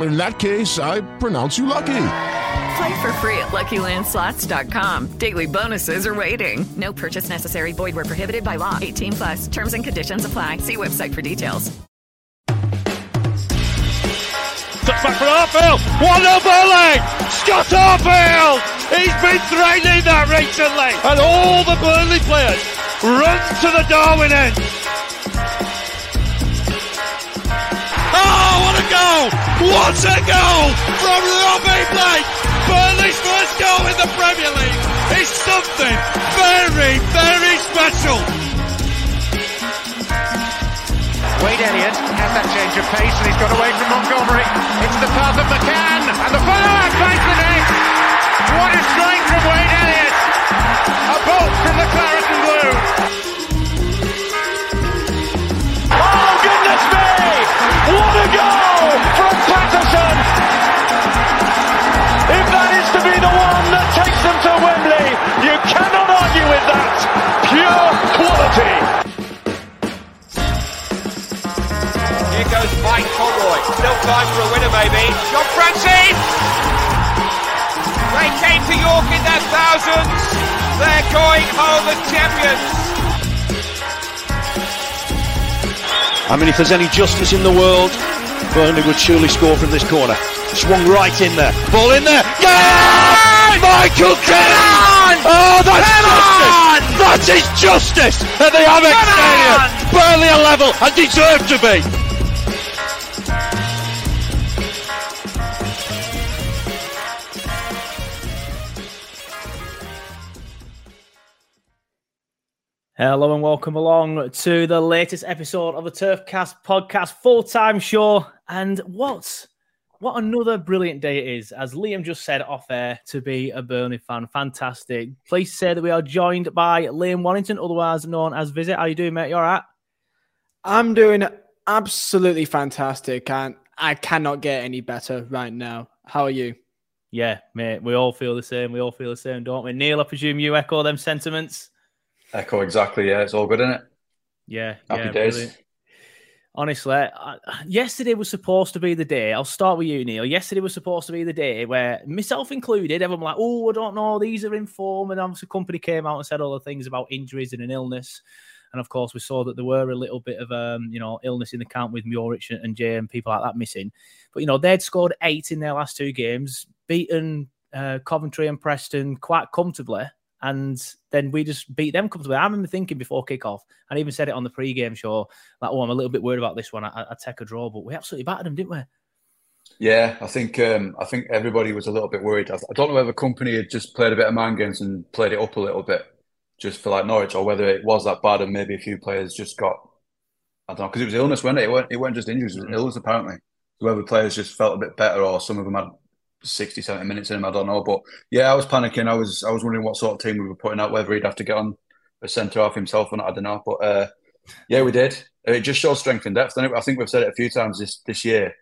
In that case, I pronounce you lucky. Play for free at LuckyLandSlots.com. Daily bonuses are waiting. No purchase necessary. Void where prohibited by law. 18 plus. Terms and conditions apply. See website for details. Touchback for Arfield. One over leg. Scott Arfield. He's been training that recently. And all the Burnley players run to the Darwin end. Goal! What a goal from Robbie Blake! Burnley's first goal in the Premier League is something very, very special. Wade Elliott has that change of pace and he's got away from Montgomery. It's the path of McCann and the follow-up finds the. What a strike from Wade Elliott. A bolt from the claret and blue. Quality. Here goes Mike Conroy. Still time for a winner, maybe. John Francis! They came to York in their thousands. They're going home as champions. I mean, if there's any justice in the world, Burnley would surely score from this corner. Swung right in there. Ball in there. Yeah! Michael Kennan! Oh, that's justice! That is justice at the Amex Stadium! Burnley are level and deserve to be! Hello and welcome along to the latest episode of the Turfcast podcast full time show. And what what another brilliant day it is, as Liam just said off air, to be a Burnley fan. Fantastic. Please to say that we are joined by Liam Warrington, otherwise known as Visit. How you doing, mate? You all right? I'm doing absolutely fantastic, and I cannot get any better right now. How are you? Yeah, mate. We all feel the same. We all feel the same, don't we? Neil, I presume you echo them sentiments. Echo exactly. Yeah, it's all good, isn't it? Yeah. Happy yeah, days. brilliant. Honestly, I, yesterday was supposed to be the day. I'll start with you, Neil. Yesterday was supposed to be the day where, myself included, everyone like, "Oh, I don't know, these are in form," and obviously, Kompany came out and said all the things about injuries and an illness. And of course, we saw that there were a little bit of, um, you know, illness in the camp with Muric and, and Jay and people like that missing. But you know, they'd scored eight in their last two games, beaten uh, Coventry and Preston quite comfortably and then we just beat them comfortably. I remember thinking before kickoff, and I even said it on the pre-game show, like, "Oh, I'm a little bit worried about this one. I, take a draw," but we absolutely battered them, didn't we? Yeah, I think um, I think everybody was a little bit worried. I, I don't know whether Kompany had just played a bit of mind games and played it up a little bit, just for like Norwich, or whether it was that bad and maybe a few players just got I don't know because it was illness, wasn't it? It weren't, it weren't just injuries; it was illness apparently. So whether players just felt a bit better, or some of them had 60, 70 minutes in him. I don't know, but yeah, I was panicking. I was I was wondering what sort of team we were putting out, whether he'd have to get on a centre half himself or not. I don't know, but uh, yeah, we did. It just shows strength and depth. And I think we've said it a few times this this year.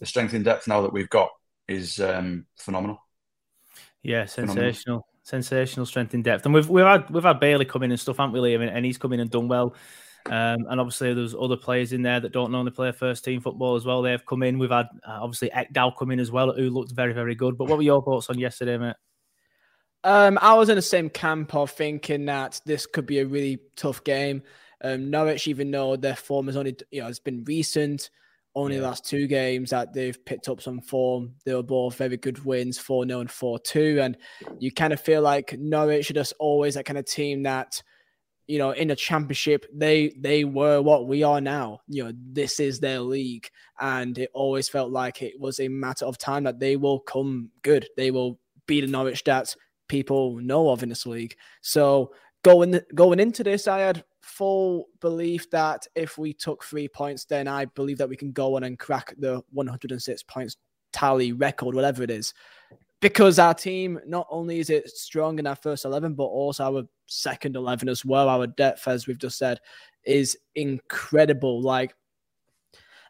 The strength and depth now that we've got is um, phenomenal. Yeah, sensational. sensational strength in depth. And we've we've had we've had Bailey come in and stuff, haven't we, Liam? And, and he's come in and done well. Um, and obviously, there's other players in there that don't normally play first team football as well. They've come in. We've had uh, obviously Ekdal come in as well, who looked very, very good. But what were your thoughts on yesterday, mate? Um, I was in the same camp of thinking that this could be a really tough game. Um, Norwich, even though their form has only, you know, it's been recent, only the last two games that they've picked up some form. They were both very good wins, 4 0 and 4 2. And you kind of feel like Norwich are just always that kind of team that, you know, in the championship, they they were what we are now. You know, this is their league. And it always felt like it was a matter of time that they will come good. They will beat the Norwich that people know of in this league. So going going into this, I had full belief that if we took three points, then I believe that we can go on and crack the 106 points tally record, whatever it is. Because our team, not only is it strong in our first 11, but also our second 11 as well. Our depth, as we've just said, is incredible. Like,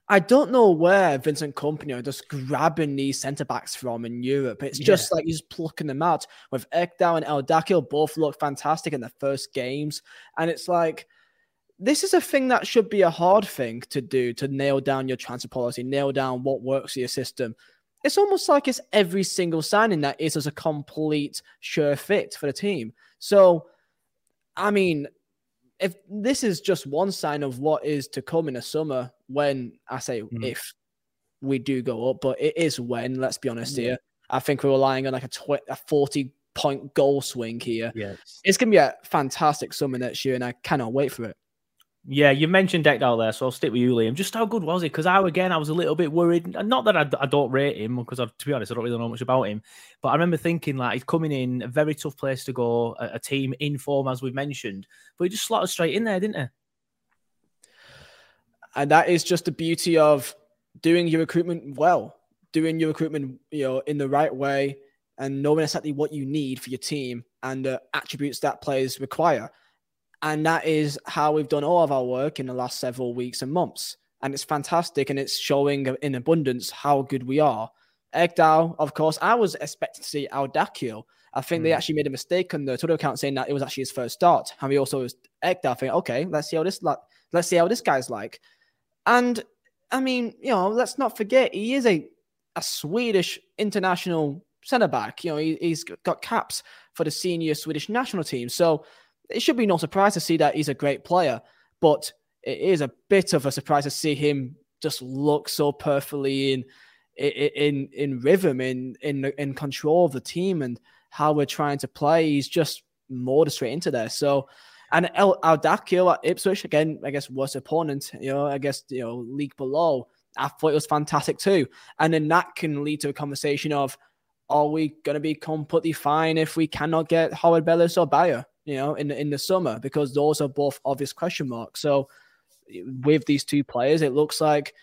I don't know where Vincent Kompany are just grabbing these centre backs from in Europe. It's just yeah. like he's plucking them out. With Ekdal and El Al-Dakhil both look fantastic in the first games. And it's like, this is a thing that should be a hard thing to do to nail down your transfer policy, nail down what works for your system. It's almost like it's every single signing that is as a complete sure fit for the team. So, I mean, if this is just one sign of what is to come in the summer, when I say mm. if we do go up, but it is when. Let's be honest yeah. here. I think we're relying on like a, tw- a forty point goal swing here. Yes, it's gonna be a fantastic summer next year, and I cannot wait for it. Yeah, you mentioned Ekdal there, so I'll stick with you, Liam. Just how good was he? Because I, again, I was a little bit worried. Not that I, I don't rate him, because to be honest, I don't really know much about him. But I remember thinking, like, he's coming in a very tough place to go, a, a team in form, as we've mentioned. But he just slotted straight in there, didn't he? And that is just the beauty of doing your recruitment well, doing your recruitment, you know, in the right way, and knowing exactly what you need for your team and the attributes that players require. And that is how we've done all of our work in the last several weeks and months. And it's fantastic and it's showing in abundance how good we are. Ekdal, of course, I was expecting to see Al-Dakhil. I think mm. they hmm. actually made a mistake on the Twitter account saying that it was actually his first start. And we also was Ekdal thinking, okay, let's see how this like let's see how this guy's like. And I mean, you know, let's not forget he is a a Swedish international centre back. You know, he, has got caps for the senior Swedish national team. So it should be no surprise to see that he's a great player, but it is a bit of a surprise to see him just look so perfectly in in in rhythm, in in in control of the team and how we're trying to play. He's just more straight into there. So, and El Al-Dakhil at Ipswich again, I guess worst opponent. You know, I guess you know league below. I thought it was fantastic too, and then that can lead to a conversation of. Are we going to be completely fine if we cannot get Harwood-Bellis or Beyer? You know, in in the summer because those are both obvious question marks. So with these two players, it looks like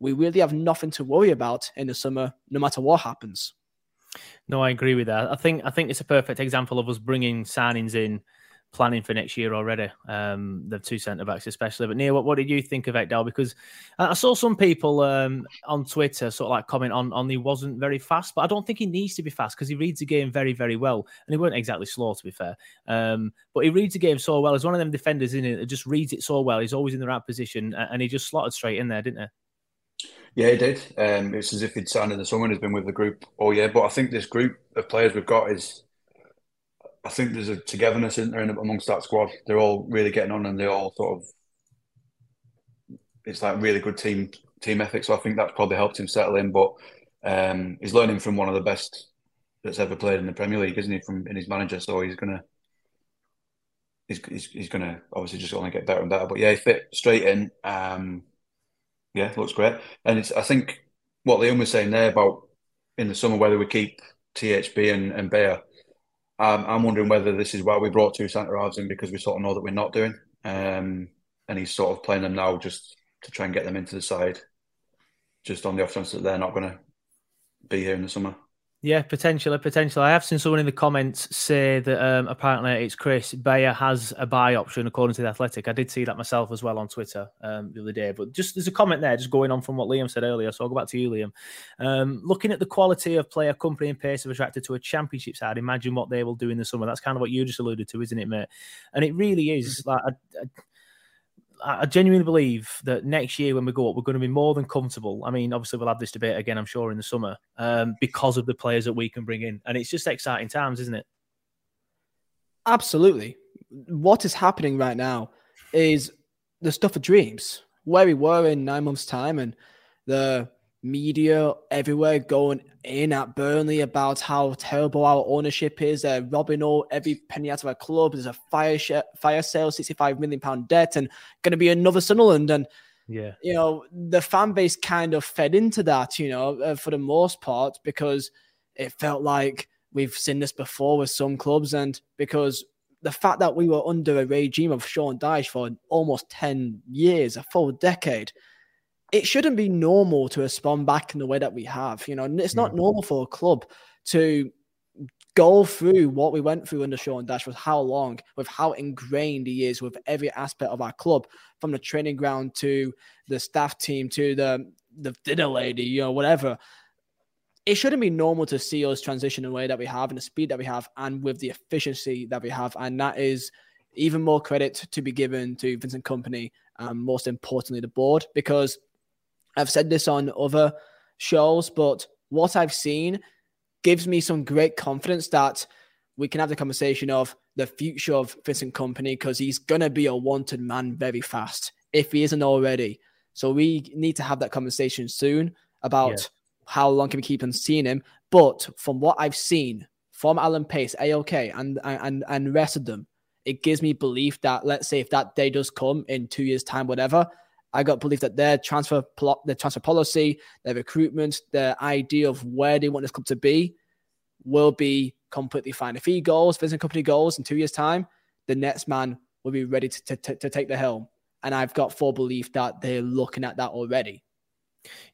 we really have nothing to worry about in the summer, no matter what happens. No, I agree with that. I think I think it's a perfect example of us bringing signings in planning for next year already. Um, the two centre backs, especially. But Neil, what, what did you think of Ekdal? Because I saw some people um, on Twitter sort of like comment on on he wasn't very fast, but I don't think he needs to be fast because he reads the game very very well, and he weren't exactly slow to be fair. Um, but he reads the game so well. As one of them defenders in it, that just reads it so well. He's always in the right position, and he just slotted straight in there, didn't he? Yeah, he did. Um, it's as if he'd signed in the summer and has been with the group all year. But I think this group of players we've got is I think there's a togetherness in there amongst that squad. They're all really getting on, and they all sort of it's like really good team team ethic. So I think that's probably helped him settle in. But um, he's learning from one of the best that's ever played in the Premier League, isn't he? From in his manager, so he's gonna he's he's, he's gonna obviously just only get better and better. But yeah, he fit straight in. Um, yeah, looks great. And it's I think what Liam was saying there about in the summer whether we keep THB and, and Beyer um, I'm wondering whether this is why we brought two centre halves in because we sort of know that we're not doing, um, and he's sort of playing them now just to try and get them into the side, just on the off chance that they're not going to be here in the summer. Yeah, potentially, potentially. I have seen someone in the comments say that um, apparently it's Chris Beyer has a buy option according to the Athletic. I did see that myself as well on Twitter um, the other day. But just there's a comment there, just going on from what Liam said earlier. So I'll go back to you, Liam. Um, looking at the quality of player, Kompany, and pace of attracted to a championship side, imagine what they will do in the summer. That's kind of what you just alluded to, isn't it, mate? And it really is like. I, I, I genuinely believe that next year when we go up, we're going to be more than comfortable. I mean, obviously we'll have this debate again, I'm sure, in the summer, um, because of the players that we can bring in, and it's just exciting times, isn't it? Absolutely. What is happening right now is the stuff of dreams. Where we were in nine months' time, and the media everywhere going in at Burnley about how terrible our ownership is. They're robbing all every penny out of our club. There's a fire sh- fire sale, 65 million pound debt, and going to be another Sunderland. And yeah, you know the fan base kind of fed into that, you know, uh, for the most part because it felt like we've seen this before with some clubs, and because the fact that we were under a regime of Sean Dyche for almost 10 years, a full decade it shouldn't be normal to respond back in the way that we have. You know, it's not mm. normal for a club to go through what we went through under Sean Dyche with how long, with how ingrained he is with every aspect of our club, from the training ground to the staff team to the the dinner lady, you know, whatever. It shouldn't be normal to see us transition in the way that we have and the speed that we have and with the efficiency that we have. And that is even more credit to be given to Vincent Kompany and most importantly the board because I've said this on other shows, but what I've seen gives me some great confidence that we can have the conversation of the future of Vincent Kompany because he's going to be a wanted man very fast if he isn't already. So we need to have that conversation soon about yeah. how long can we keep on seeing him. But from what I've seen from Alan Pace, ALK, and and and rest of them, it gives me belief that let's say if that day does come in two years' time, whatever, I got belief that their transfer plot, their transfer policy, their recruitment, their idea of where they want this club to be will be completely fine. If he goes, Vincent Kompany goes in two years' time, the next man will be ready to, to, to take the helm. And I've got full belief that they're looking at that already.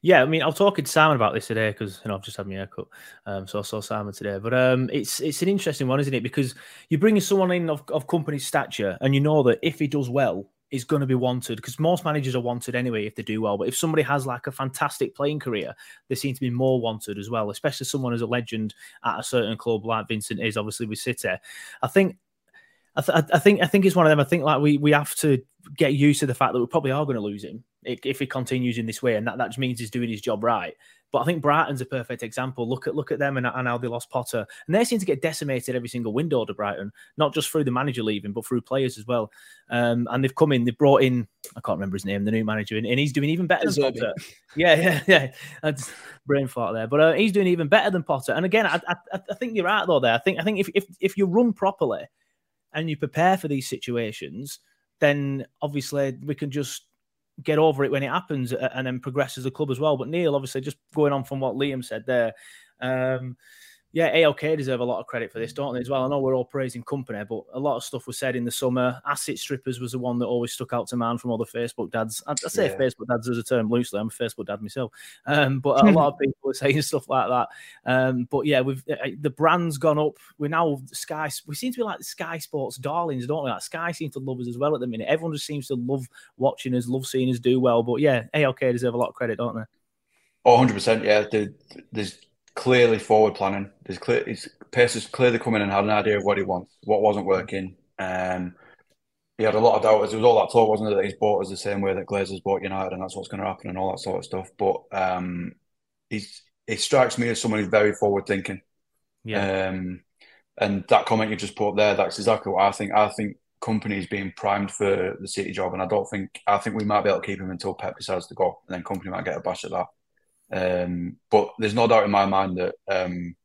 Yeah, I mean, I was talking to Simon about this today because you know I've just had my haircut, um, so I saw Simon today. But um, it's it's an interesting one, isn't it? Because you're bringing someone in of, of Kompany's stature, and you know that if he does well, is going to be wanted because most managers are wanted anyway if they do well. But if somebody has like a fantastic playing career, they seem to be more wanted as well, especially someone as a legend at a certain club like Vincent is, obviously with City. I think. I, th- I think I think it's one of them. I think like we we have to get used to the fact that we probably are going to lose him if he continues in this way, and that, that just means he's doing his job right. But I think Brighton's a perfect example. Look at look at them and, and how they lost Potter, and they seem to get decimated every single window to Brighton, not just through the manager leaving, but through players as well. Um, and they've come in, they've brought in I can't remember his name, the new manager, and, and he's doing even better than Potter. Yeah, yeah, yeah. That's brain fart there, but uh, he's doing even better than Potter. And again, I, I, I think you're right though. There, I think I think if if if you run properly and you prepare for these situations, then obviously we can just get over it when it happens and then progress as a club as well. But Neil, obviously, just going on from what Liam said there, um, yeah, ALK deserve a lot of credit for this, don't they, as well? I know we're all praising Kompany, but a lot of stuff was said in the summer. Asset strippers was the one that always stuck out to man from all the Facebook dads. I, I say yeah. Facebook dads as a term loosely. I'm a Facebook dad myself. Um, but a lot of people were saying stuff like that. Um, but yeah, we've uh, the brand's gone up. We're now Sky. We seem to be like the Sky Sports darlings, don't we? Like Sky seems to love us as well at the minute. Everyone just seems to love watching us, love seeing us do well. But yeah, ALK deserve a lot of credit, don't they? Oh, 100%. Yeah. There's clearly forward planning. There's clear, it's, Pace has clearly come in and had an idea of what he wants, what wasn't working. Um, he had a lot of doubters. There was all that talk, wasn't it, that he's bought us the same way that Glazers bought United, and that's what's going to happen, and all that sort of stuff. But um, he's he strikes me as someone who's very forward thinking. Yeah. Um, and that comment you just put up there, that's exactly what I think. I think Kompany's being primed for the City job, and I don't think I think we might be able to keep him until Pep decides to go, and then Kompany might get a bash at that. Um, but there's no doubt in my mind that um,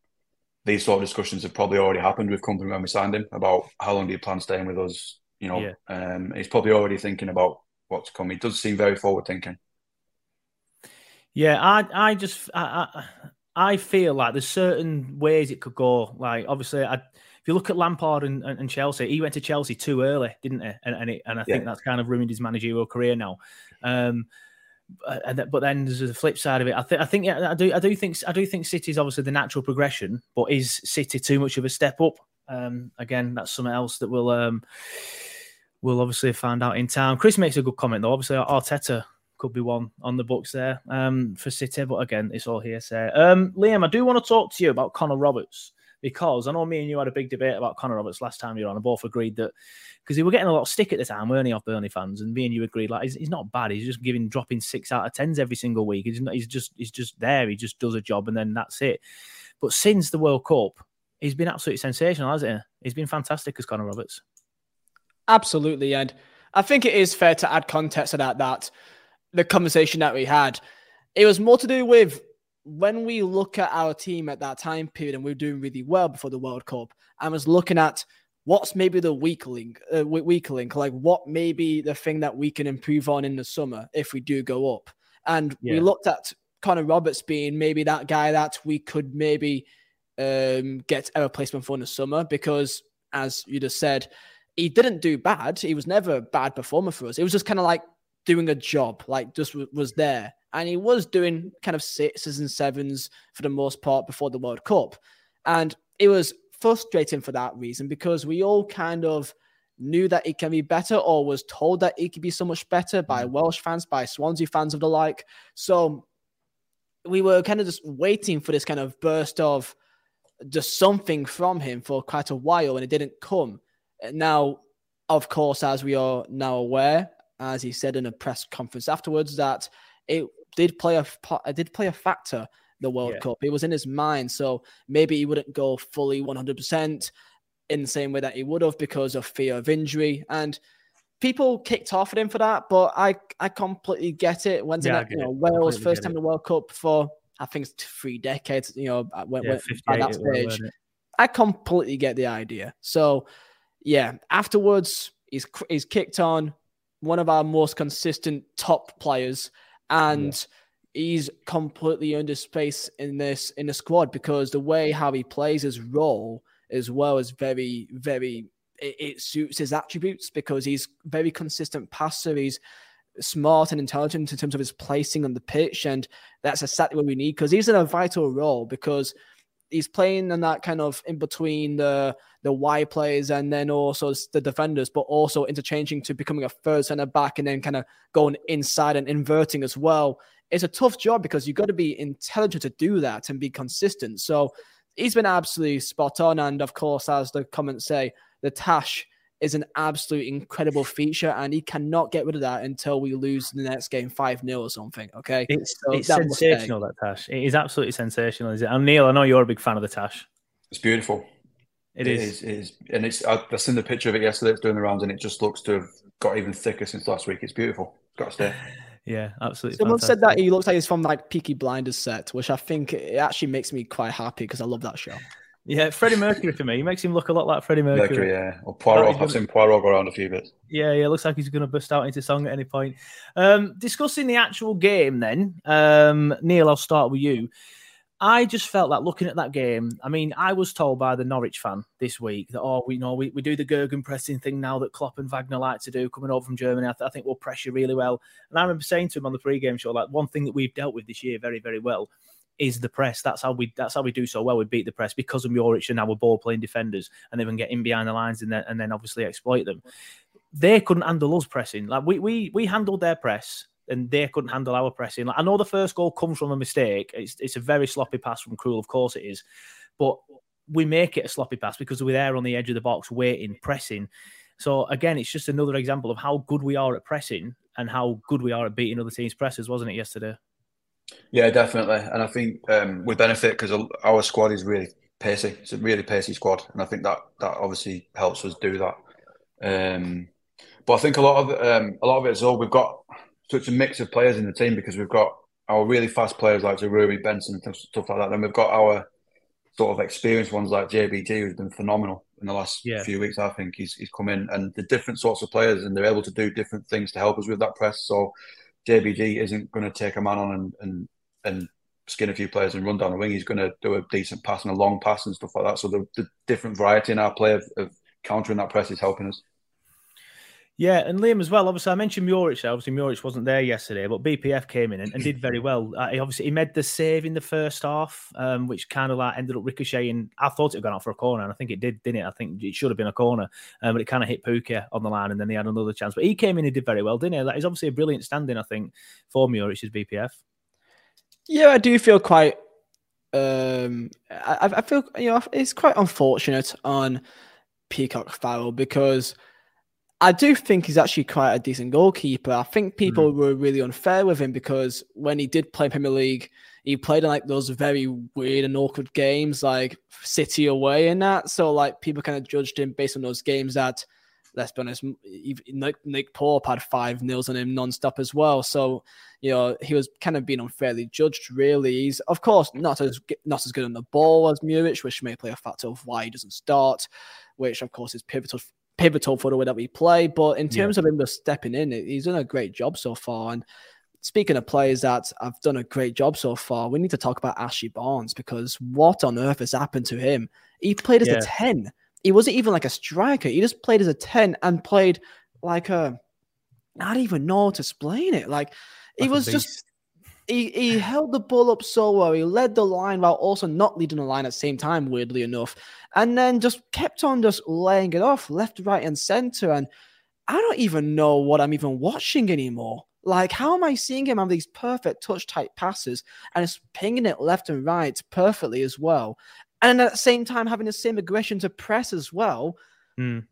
these sort of discussions have probably already happened with Kompany when we signed him about how long do you plan staying with us. You know, yeah. um, he's probably already thinking about what's to come. He does seem very forward thinking. Yeah, I I just I, I, I feel like there's certain ways it could go. Like obviously, I, if you look at Lampard and, and, and, Chelsea, he went to Chelsea too early, didn't he? And and, it, and I think that's kind of ruined his managerial career now. Um, Uh, but then there's the flip side of it. I think I think yeah, I do I do think I do think City's obviously the natural progression, but is City too much of a step up? Um, again, that's something else that we'll um, we'll obviously find out in time. Chris makes a good comment though. Obviously, Arteta could be one on the books there um, for City, but again, it's all hearsay. Um, Liam, I do want to talk to you about Connor Roberts because I know me and you had a big debate about Connor Roberts last time you were on. and both agreed that because he were getting a lot of stick at the time, weren't he, off Burnley fans? And me and you agreed like he's, he's not bad. He's just giving dropping six out of tens every single week. He's, not, he's just he's just there. He just does a job and then that's it. But since the World Cup, he's been absolutely sensational, hasn't he? He's been fantastic as Connor Roberts. Absolutely, and I think it is fair to add context to that. That the conversation that we had, it was more to do with when we look at our team at that time period and we are doing really well before the World Cup, I was looking at what's maybe the weak link, uh, weak link, like what maybe the thing that we can improve on in the summer if we do go up. And yeah. we looked at Connor Roberts being maybe that guy that we could maybe um, get a replacement for in the summer because, as you just said, he didn't do bad. He was never a bad performer for us. It was just kind of like doing a job, like just w- was there and he was doing kind of sixes and sevens for the most part before the World Cup. And it was frustrating for that reason because we all kind of knew that it can be better or was told that it could be so much better by mm. Welsh fans, by Swansea fans of the like. So we were kind of just waiting for this kind of burst of just something from him for quite a while and it didn't come. Now, of course, as we are now aware, as he said in a press conference afterwards, that it did play a uh, did play a factor the World yeah. Cup. It was in his mind, so maybe he wouldn't go fully 100% in the same way that he would have because of fear of injury. And people kicked off at him for that, but I I completely get it. When's yeah, you know, Wales first time in the World Cup for I think it's three decades. You know, uh, when, yeah, by that stage, I completely get the idea. So yeah, afterwards he's he's kicked on one of our most consistent top players and yeah. he's completely under space in this in the squad because the way how he plays his role as well is very very it, it suits his attributes because he's very consistent passer. He's smart and intelligent in terms of his placing on the pitch, and that's exactly what we need because he's in a vital role because he's playing in that kind of in between the the wide players and then also the defenders, but also interchanging to becoming a third center back and then kind of going inside and inverting as well. It's a tough job because you've got to be intelligent to do that and be consistent. So he's been absolutely spot on. And of course, as the comments say, the Tash is an absolute incredible feature, and he cannot get rid of that until we lose the next game 5 0 or something. Okay. It's, so it's that sensational, that Tash. It is absolutely sensational, is it? And Neil, I know you're a big fan of the Tash. It's beautiful. It, it is. is. It is. And it's, I've seen the picture of it yesterday. It's doing the rounds, and it just looks to have got even thicker since last week. It's beautiful. It's got to stay. Yeah, absolutely. Someone fantastic. said that he looks like he's from like Peaky Blinders set, which I think it actually makes me quite happy because I love that show. Yeah, Freddie Mercury for me. He makes him look a lot like Freddie Mercury. Mercury yeah. Or Poirot. I've seen Poirot go around a few bits. Yeah, yeah. Looks like he's going to bust out into song at any point. Um, discussing the actual game then. Um, Neil, I'll start with you. I just felt like looking at that game. I mean, I was told by the Norwich fan this week that, oh, we know we, we do the Gegenpressing thing now that Klopp and Wagner like to do coming over from Germany. I, th- I think we'll pressure really well. And I remember saying to him on the pre-game show, like, one thing that we've dealt with this year very, very well is the press. That's how we that's how we do so well. We beat the press because of Muric and our ball playing defenders, and then get in behind the lines and then and then obviously exploit them. They couldn't handle us pressing. Like we we we handled their press and they couldn't handle our pressing. Like, I know the first goal comes from a mistake. It's it's a very sloppy pass from Krul, of course it is, but we make it a sloppy pass because we're there on the edge of the box, waiting, pressing. So again, it's just another example of how good we are at pressing and how good we are at beating other teams' presses, wasn't it yesterday? Yeah, definitely. And I think um, we benefit because our squad is really pacey. It's a really pacey squad, and I think that that obviously helps us do that. Um, but I think a lot of um, a lot of it is all we've got such a mix of players in the team because we've got our really fast players like Zaroury, Benson, and stuff like that. Then we've got our sort of experienced ones like JBG, who's been phenomenal in the last yeah. few weeks. I think he's he's come in and the different sorts of players, and they're able to do different things to help us with that press. So JBG isn't going to take a man on and, and and skin a few players and run down the wing. He's going to do a decent pass and a long pass and stuff like that. So the, the different variety in our play of, of countering that press is helping us. Yeah, and Liam as well. Obviously, I mentioned Muric. Obviously, Muric wasn't there yesterday, but BPF came in and, and did very well. Uh, he obviously he made the save in the first half, um, which kind of like ended up ricocheting. I thought it had gone out for a corner, and I think it did, didn't it? I think it should have been a corner, um, but it kind of hit Pukki on the line, and then he had another chance. But he came in and did very well, didn't he? That is obviously a brilliant standing, I think, for Muric's BPF. Yeah, I do feel quite. Um, I, I feel you know it's quite unfortunate on Peacock Farrell because I do think he's actually quite a decent goalkeeper. I think people mm-hmm. were really unfair with him because when he did play Premier League, he played in like those very weird and awkward games, like City away and that. So like people kind of judged him based on those games that, let's be honest, Nick, Nick Pope had five nils on him non-stop as well. So you know he was kind of being unfairly judged. Really, he's of course not as not as good on the ball as Muric, which may play a factor of why he doesn't start, which of course is pivotal pivotal for the way that we play. But in terms yeah. of him just stepping in, he's done a great job so far. And speaking of players that have done a great job so far, we need to talk about Ashley Barnes because what on earth has happened to him? He played as yeah. a 10. He wasn't even like a striker. He just played as a 10 and played like a, not even know how to explain it. Like, he was just he, he held the ball up so well. He led the line while also not leading the line at the same time, weirdly enough. And then just kept on just laying it off left, right, and center. And I don't even know what I'm even watching anymore. Like, how am I seeing him have these perfect touch type passes and it's pinging it left and right perfectly as well? And at the same time, having the same aggression to press as well. Mm.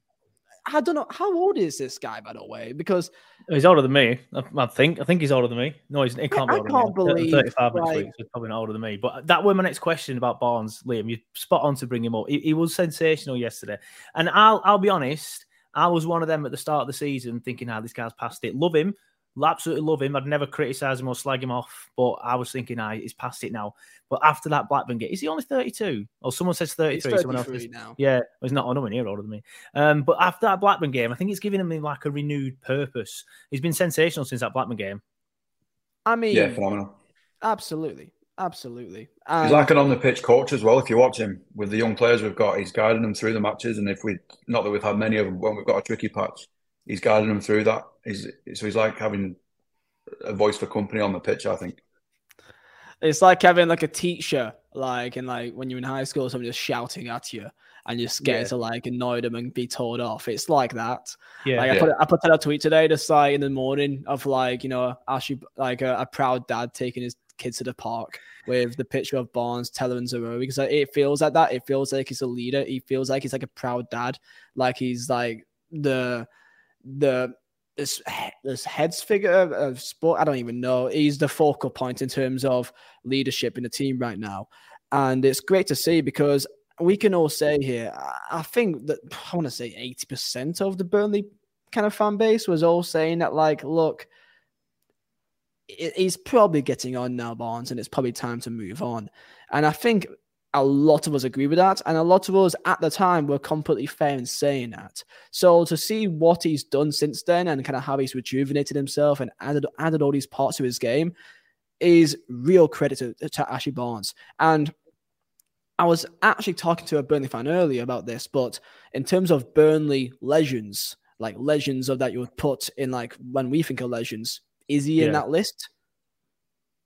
I don't know how old is this guy, by the way, because he's older than me. I, think. I think he's older than me. No, he's, he can't be. I can't believe thirty-five next week. So probably not older than me. But that was my next question about Barnes, Liam. You spot on to bring him up. He, he was sensational yesterday, and I'll I'll be honest. I was one of them at the start of the season, thinking, "Ah, this guy's past it. Love him, absolutely love him. I'd never criticize him or slag him off, but I was thinking, I he's past it now. But after that Blackburn game, is he only 32? Or someone says 33. someone else says, now. Yeah, well, he's not on near older than me. Um, but after that Blackburn game, I think it's given him like a renewed purpose. He's been sensational since that Blackburn game. I mean, yeah, phenomenal. Absolutely. Absolutely. And... He's like an on the pitch coach as well. If you watch him with the young players we've got, he's guiding them through the matches. And if we, not that we've had many of them, when we've got a tricky patch, he's guiding them through that. He's so he's like having a voice for Kompany on the pitch. I think it's like having like a teacher, like and like when you're in high school, someone just shouting at you and you're scared yeah. to like annoy them and be told off. It's like that. Yeah. Like I yeah. put I put that a tweet today, just like in the morning of like you know actually like a, a proud dad taking his kids to the park with the picture of Barnes, Tella, and Zero because it feels like that. It feels like he's a leader. He feels like he's like a proud dad. Like he's like the the this this heads figure of sport. I don't even know. He's the focal point in terms of leadership in the team right now, and it's great to see because we can all say here. I think that I want to say eighty percent of the Burnley kind of fan base was all saying that, like, look, he's probably getting on now, Barnes, and it's probably time to move on. And I think a lot of us agree with that. And a lot of us at the time were completely fair in saying that. So to see what he's done since then and kind of how he's rejuvenated himself and added added all these parts to his game is real credit to, to Ashley Barnes. And I was actually talking to a Burnley fan earlier about this, but in terms of Burnley legends, like legends of that you would put in like when we think of legends, is he yeah. in that list?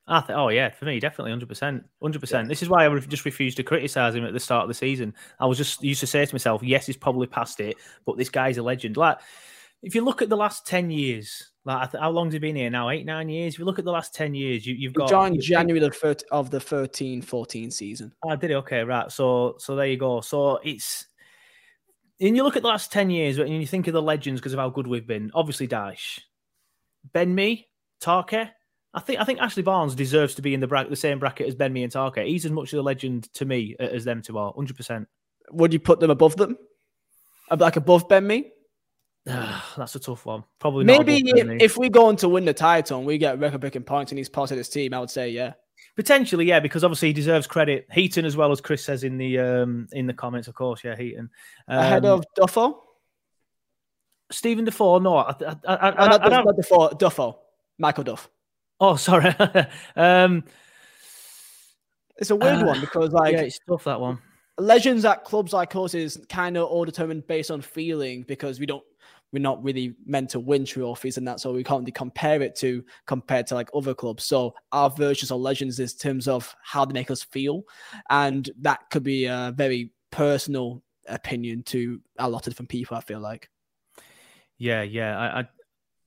I th- oh yeah, for me, definitely, hundred percent, hundred percent. This is why I just refused to criticize him at the start of the season. I was just used to say to myself, "Yes, he's probably past it, but this guy's a legend." Like, if you look at the last ten years, like how long's he been here now? Eight, nine years. If you look at the last ten years, you, have got joined January the thir- of the 13-14 season. I did it. Okay, right. So, so there you go. So it's. And you look at the last 10 years and you think of the legends because of how good we've been. Obviously, Dyche, Ben Mee, Tarke, I think I think Ashley Barnes deserves to be in the the same bracket as Ben Mee and Tarke. He's as much of a legend to me as them two are, hundred percent. Would you put them above them? Like above Ben Mee? That's a tough one. Probably maybe if, if, we go on to win the title and we get record breaking points and he's part of this team, I would say yeah. Potentially, yeah, because obviously he deserves credit. Heaton as well as Chris says in the um in the comments, of course, yeah, Heaton. Um, Ahead of Duffo? Stephen Defoe, no, I, I, I, I, not, I, not Defoe, Duffo, Michael Duff. Oh, sorry. um, it's a weird uh, one because, like, yeah, it's tough that one. Legends at clubs like us is kind of all determined based on feeling because we don't we're not really meant to win trophies, and that's all we can't really compare it to compared to like other clubs. So our versions of legends in terms of how they make us feel, and that could be a very personal opinion to a lot of different people. I feel like. Yeah, yeah. I, I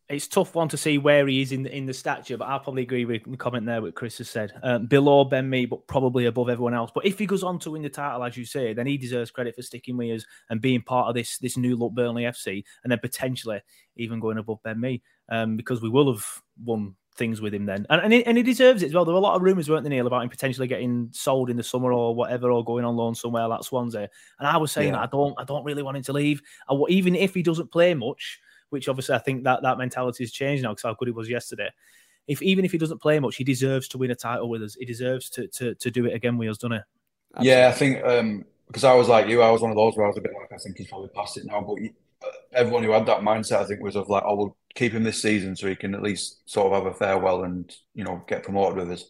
it's tough one to see where he is in the, in the stature, but I'll probably agree with the comment there what Chris has said. Um, below Ben Mee, but probably above everyone else. But if he goes on to win the title, as you say, then he deserves credit for sticking with us and being part of this this new look Burnley FC, and then potentially even going above Ben Mee um, because we will have won things with him then, and and he, and he deserves it as well. There were a lot of rumours, weren't there, Neil, about him potentially getting sold in the summer or whatever, or going on loan somewhere like Swansea. And I was saying Yeah. that I don't, I don't really want him to leave. I, even if he doesn't play much, which obviously I think that that mentality has changed now because how good he was yesterday. If even if he doesn't play much, he deserves to win a title with us. He deserves to to, to do it again with us, doesn't he? Yeah, I think um, because I was like you, I was one of those where I was a bit like, I think he's probably past it now. But you, uh, everyone who had that mindset, I think, was of like, oh, we'll keep him this season so he can at least sort of have a farewell and you know get promoted with us.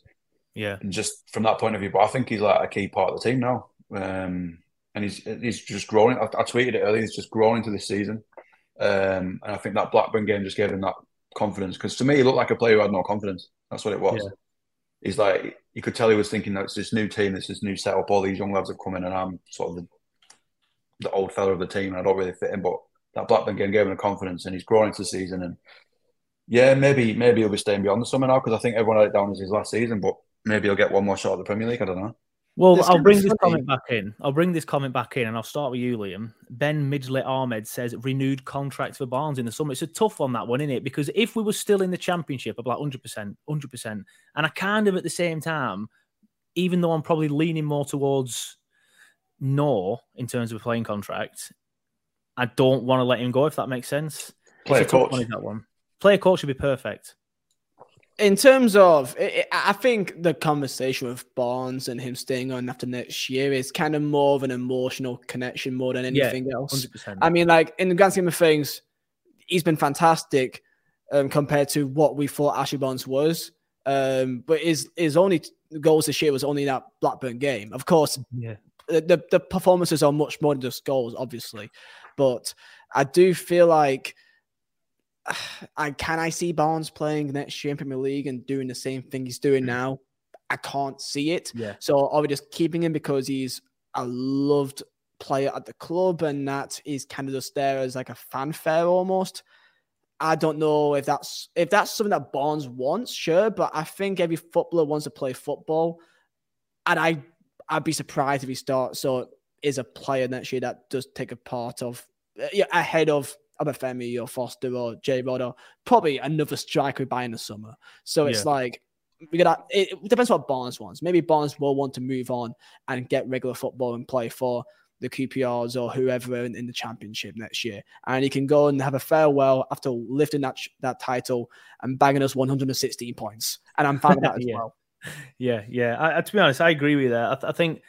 Yeah. And just from that point of view, but I think he's like a key part of the team now. Um, and he's he's just growing. I, I tweeted it earlier. He's just growing into this season. Um, and I think that Blackburn game just gave him that confidence because to me, he looked like a player who had no confidence. That's what it was. Yeah. He's like you could tell he was thinking that it's this new team, it's this new setup. All these young lads have come in, and I'm sort of the, the old fella of the team, and I don't really fit in. But that Blackburn game gave him the confidence, and he's growing into the season. And yeah, maybe maybe he'll be staying beyond the summer now because I think everyone had it down as his last season. But maybe he'll get one more shot at the Premier League. I don't know. Well, This I'll bring this funny. comment back in. I'll bring this comment back in, and I'll start with you, Liam. Ben Midgley Ahmed says renewed contract for Barnes in the summer. It's a tough one, that one, isn't it? Because if we were still in the championship, I'd be like 100%, 100%. And I kind of at the same time, even though I'm probably leaning more towards no in terms of a playing contract, I don't want to let him go, if that makes sense. Player coach, one, is that one. Player coach should be perfect. In terms of, I I think the conversation with Barnes and him staying on after next year is kind of more of an emotional connection more than Yeah, anything else. 100%. I mean, like in the grand scheme of things, he's been fantastic um, compared to what we thought Ashley Barnes was. Um, but his his only goals this year was only that Blackburn game. Of course, Yeah. the, the, the performances are much more than just goals, obviously. But I do feel like I can I see Barnes playing next year in Premier League and doing the same thing he's doing mm. now. I can't see it. Yeah. So are we just keeping him because he's a loved player at the club and that is kind of just there as like a fanfare almost? I don't know if that's if that's something that Barnes wants, sure, but I think every footballer wants to play football, and I I'd be surprised if he starts or is a player next year that does take a part of uh, yeah, ahead of Obafemi or Foster or J Rod or probably another striker we buy in the summer. So it's Yeah. like we got it, it depends what Barnes wants. Maybe Barnes will want to move on and get regular football and play for the QPRs or whoever in, in the championship next year. And he can go and have a farewell after lifting that that title and bagging us 116 points. And I'm fine with that as Yeah. well. Yeah, yeah. I, to be honest, I agree with you there. I, th- I think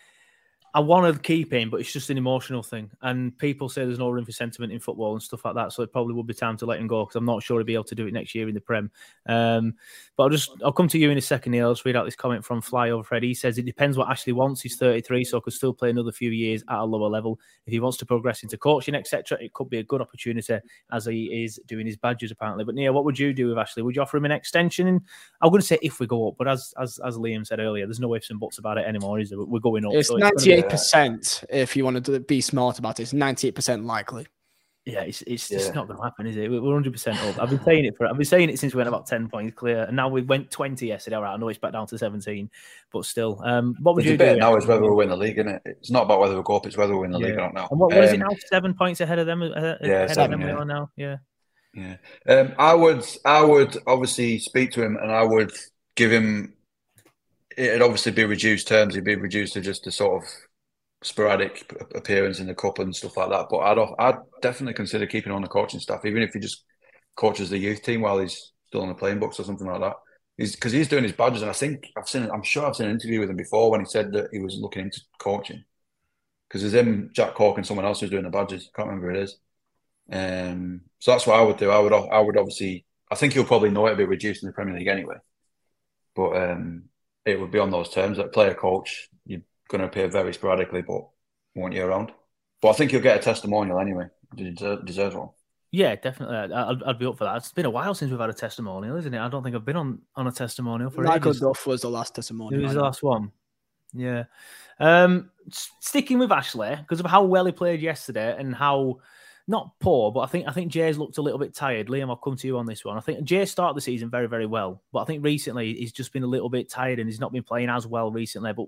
I want to keep him, but it's just an emotional thing. And people say there's no room for sentiment in football and stuff like that. So it probably would be time to let him go because I'm not sure he'll be able to do it next year in the Prem. Um, but I'll just I'll come to you in a second. Neil. I'll just read out this comment from Flyover Fred. He says it depends what Ashley wants. He's 33, so could still play another few years at a lower level. If he wants to progress into coaching, etc., it could be a good opportunity as he is doing his badges apparently. But Neil, what would you do with Ashley? Would you offer him an extension? And I'm going to say if we go up, but as as as Liam said earlier, there's no ifs and buts about it anymore, is there? We're going up. It's so be- 98% if you want to be smart about it. It's 98% likely. Yeah, it's it's Yeah. just not going to happen, is it? We're 100 percent up. I've been saying it for I've been saying it since we went about 10 points clear, and now we went 20 yesterday. All right, I know it's back down to 17, but still, um, what would The you debate do? now is whether we win the league, isn't it? It's not about whether we go up; it's whether we win the league or not. Now, And what, what is it Um, now? Seven points ahead of them. Uh, Yeah, ahead seven, of them we are now. Yeah, Yeah. Um, I would, I would obviously speak to him, and I would give him. It'd obviously be reduced terms. It'd be reduced to just a sort of sporadic appearance in the cup and stuff like that. But I'd, I'd definitely consider keeping on the coaching staff, even if he just coaches the youth team while he's still on the playing books or something like that. He's because he's doing his badges, and I think I've seen. I'm sure I've seen an interview with him before when he said that he was looking into coaching. Because there's him, Jack Cork, and someone else who's doing the badges. I Can't remember who it is. Um, so that's what I would do. I would, I would obviously, I think he'll probably know it'll be reduced in the Premier League anyway. But um, it would be on those terms. that player coach, going to appear very sporadically, but won't you around? But I think he'll get a testimonial anyway. He deserves one. Yeah, definitely. I'd, I'd be up for that. It's been a while since we've had a testimonial, isn't it? I don't think I've been on, on a testimonial for Michael ages. Duff was the last testimonial. It was the last one. Yeah. Um, sticking with Ashley because of how well he played yesterday and how not poor, but I think I think Jay's looked a little bit tired. Liam, I'll come to you on this one. I think Jay started the season very very well, but I think recently he's just been a little bit tired and he's not been playing as well recently. But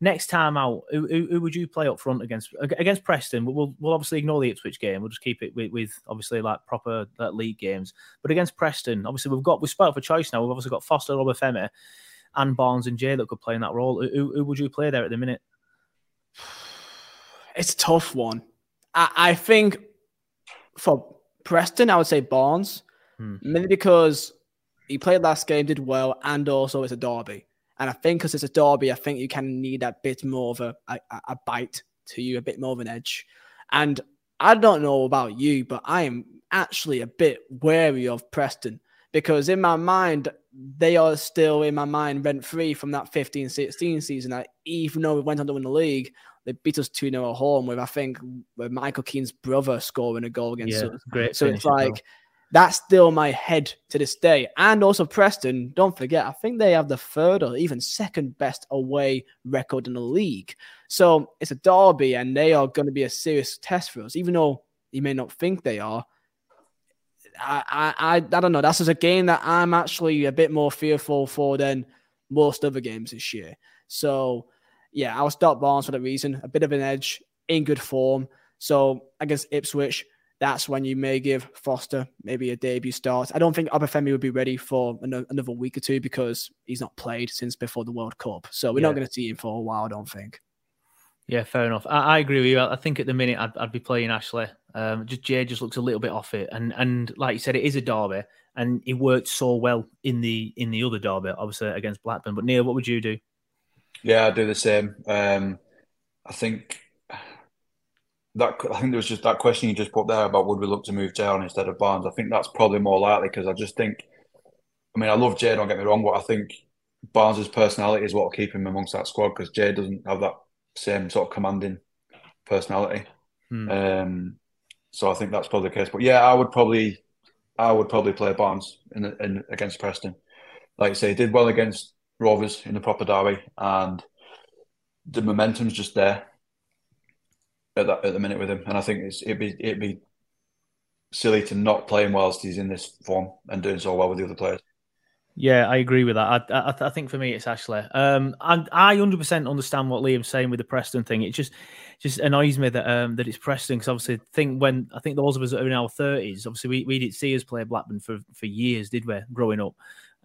next time out, who, who, who would you play up front against against Preston? We'll we'll obviously ignore the Ipswich game. We'll just keep it with, with obviously like proper uh, league games. But against Preston, obviously we've got we've spoke for choice now. We've obviously got Foster, Obafemi, and Barnes and Jay that could play in that role. Who, who would you play there at the minute? It's a tough one. I, I think for Preston, I would say Barnes, Hmm. mainly because he played last game, did well, and also it's a derby. And I think because it's a derby, I think you kind of need that bit more of a, a, a bite to you, a bit more of an edge. And I don't know about you, but I am actually a bit wary of Preston because in my mind, they are still in my mind rent free from that 15 16 season. That even though we went on to win the league, they beat us 2 0 at home with, I think, with Michael Keane's brother scoring a goal against Yeah, us. great So it's like, that's still my head to this day. And also Preston, don't forget, I think they have the third or even second best away record in the league. So it's a derby and they are going to be a serious test for us, even though you may not think they are. I, I, I, don't know. That's just a game that I'm actually a bit more fearful for than most other games this year. So, yeah, I'll start Barnes for that reason. A bit of an edge in good form. So, against Ipswich, that's when you may give Foster maybe a debut start. I don't think Obafemi would be ready for ano- another week or two because he's not played since before the World Cup. So, we're Yeah. not going to see him for a while, I don't think. Yeah, fair enough. I, I agree with you. I I think at the minute I'd, I'd be playing Ashley. Um, just Jay just looks a little bit off it, and and like you said, it is a derby, and it worked so well in the in the other derby, obviously against Blackburn. But Neil, what would you do? Yeah, I'd do the same. Um, I think that I think there was just that question you just put there about would we look to move Jay on instead of Barnes. I think that's probably more likely because I just think. I mean, I love Jay. Don't get me wrong, but I think Barnes's personality is what will keep him amongst that squad because Jay doesn't have that same sort of commanding personality. Hmm. Um, so I think that's probably the case. But yeah, I would probably, I would probably play Barnes in, the, in against Preston. Like you say, he did well against Rovers in the proper derby, and the momentum's just there at that at the minute with him. And I think it'd be it'd be silly to not play him whilst he's in this form and doing so well with the other players. Yeah, I agree with that. I, I, I think for me it's Ashley. Um, and I hundred percent understand what Liam's saying with the Preston thing. It just just annoys me that um that it's Preston because obviously think when I think those of us that are in our thirties, obviously we, we didn't see us play Blackburn for for years, did we? Growing up,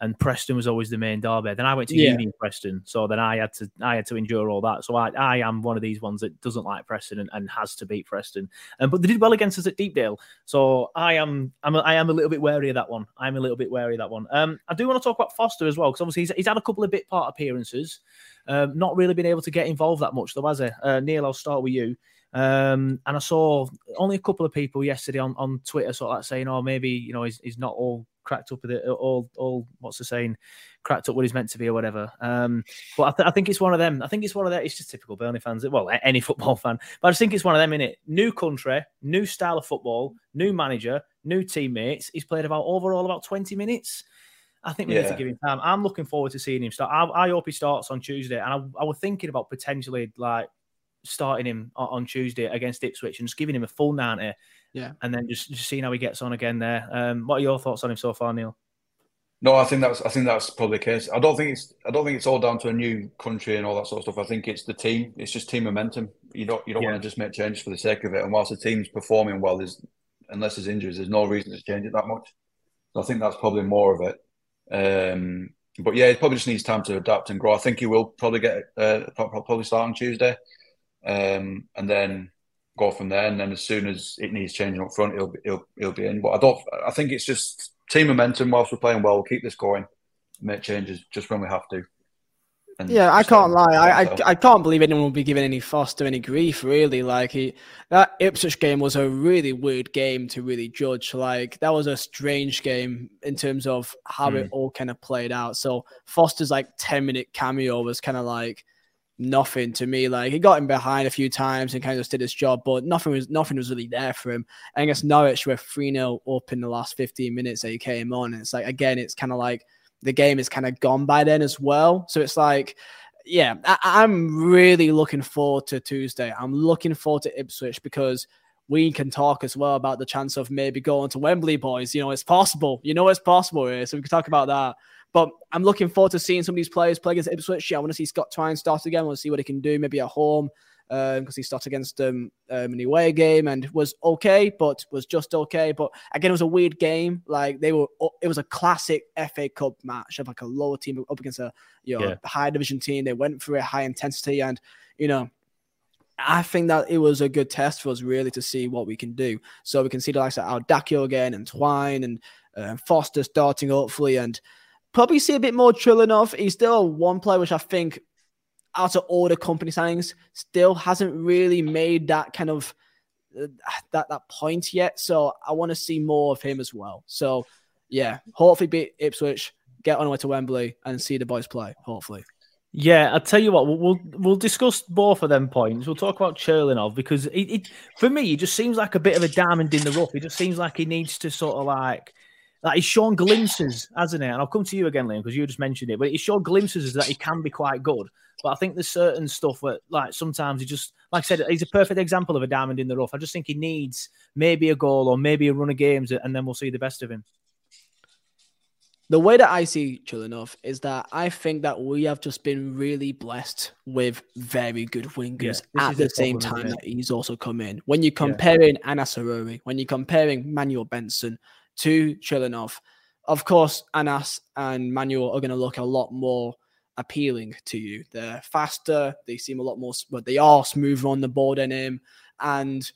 and Preston was always the main derby. Then I went to Yeah. uni in Preston, so then I had to I had to endure all that. So I, I am one of these ones that doesn't like Preston and, and has to beat Preston. Um, but they did well against us at Deepdale, so I am I'm a, I am a little bit wary of that one. I'm a little bit wary of that one. Um, I do want to talk about Foster as well because obviously he's, he's had a couple of bit part appearances, um, not really been able to get involved that much though, has he? Uh, Neil, I'll start with you. Um, and I saw only a couple of people yesterday on, on Twitter sort of like saying, oh, maybe, you know, he's, he's not all cracked up with it, all, all, what's the saying, cracked up what he's meant to be or whatever. Um, but I, th- I think it's one of them. I think it's one of them. It's just typical Burnley fans. Well, any football fan, but I just think it's one of them in it. New country, new style of football, new manager, new teammates. He's played about overall about 20 minutes. I think we need to give him time. I'm looking forward to seeing him start. I, I hope he starts on Tuesday. And I, I was thinking about potentially like starting him on, on Tuesday against Ipswich and just giving him a full 90 Yeah. and then just, just seeing how he gets on again there. Um, what are your thoughts on him so far, Neil? No, I think that's I think that's probably the case. I don't think it's I don't think it's all down to a new country and all that sort of stuff. I think it's the team. It's just team momentum. You don't you don't Yeah. want to just make changes for the sake of it. And whilst the team's performing well, there's unless there's injuries, there's no reason to change it that much. So I think that's probably more of it. Um, but yeah, it probably just needs time to adapt and grow. I think he will probably get uh, probably start on Tuesday, um, and then go from there. And then as soon as it needs changing up front, he'll be, he'll he'll be in. But I don't. I think it's just team momentum. Whilst we're playing well, we'll keep this going. Make changes just when we have to. And Yeah, I can't lie. I, I. I can't believe anyone will be giving any Foster any grief. Really, like he that Ipswich game was a really weird game to really judge. Like that was a strange game in terms of how it Mm. all kind of played out. So Foster's like ten minute cameo was kind of like nothing to me. Like he got him behind a few times and kind of just did his job, but nothing was nothing was really there for him. And I guess Norwich were 3 0 up in the last 15 minutes that he came on. And it's like again, it's kind of like the game is kind of gone by then as well. So it's like, yeah, I, am really looking forward to Tuesday. I'm looking forward to Ipswich because we can talk as well about the chance of maybe going to Wembley, boys. You know, it's possible. You know, it's possible here. So we can talk about that. But I'm looking forward to seeing some of these players play against Ipswich. Yeah, I want to see Scott Twine start again. I want to see what he can do, maybe at home, because um, he started against um, um, an away game and was okay, but was just okay. But again, it was a weird game. Like they were, it was a classic FA Cup match of like a lower team up against a you know yeah. high division team. They went for a high intensity, and you know I think that it was a good test for us really to see what we can do. So we can see the likes of Al-Dakhil again and Twine and uh, Foster starting hopefully and probably see a bit more Churlinov. He's still one player which I think out of all the Kompany signings still hasn't really made that kind of uh, that that point yet. So I want to see more of him as well. So yeah, hopefully beat Ipswich, get on the way to Wembley and see the boys play. Hopefully. Yeah, I'll tell you what, we'll, we'll, discuss both of them points. We'll talk about Churlinov because it, it, for me, it just seems like a bit of a diamond in the rough. It just seems like he needs to sort of like, like he's shown glimpses, hasn't it? And I'll come to you again, Liam, because you just mentioned it, but he's shown glimpses that he can be quite good. But I think there's certain stuff where, like, sometimes he just, like I said, he's a perfect example of a diamond in the rough. I just think he needs maybe a goal or maybe a run of games, and then we'll see the best of him the way that I see Churlinov is that I think that we have just been really blessed with very good wingers yeah, at the same problem, time that he's also come in. When you're comparing yeah. Arori, when you're comparing Manuel Benson to Churlinov, of course, Anas and Manuel are going to look a lot more appealing to you. They're faster, they seem a lot more, but they are smoother on the board than him. And